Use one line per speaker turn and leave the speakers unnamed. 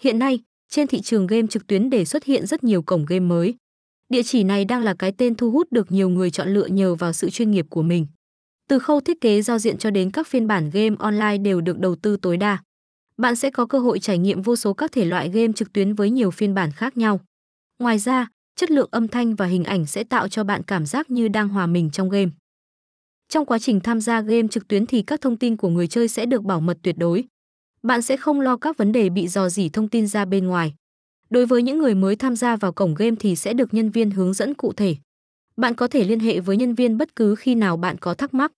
Hiện nay, trên thị trường game trực tuyến để xuất hiện rất nhiều cổng game mới. Địa chỉ này đang là cái tên thu hút được nhiều người chọn lựa nhờ vào sự chuyên nghiệp của mình. Từ khâu thiết kế giao diện cho đến các phiên bản game online đều được đầu tư tối đa. Bạn sẽ có cơ hội trải nghiệm vô số các thể loại game trực tuyến với nhiều phiên bản khác nhau. Ngoài ra, chất lượng âm thanh và hình ảnh sẽ tạo cho bạn cảm giác như đang hòa mình trong game. Trong quá trình tham gia game trực tuyến thì các thông tin của người chơi sẽ được bảo mật tuyệt đối. Bạn sẽ không lo các vấn đề bị dò dỉ thông tin ra bên ngoài. Đối với những người mới tham gia vào cổng game thì sẽ được nhân viên hướng dẫn cụ thể. Bạn có thể liên hệ với nhân viên bất cứ khi nào bạn có thắc mắc.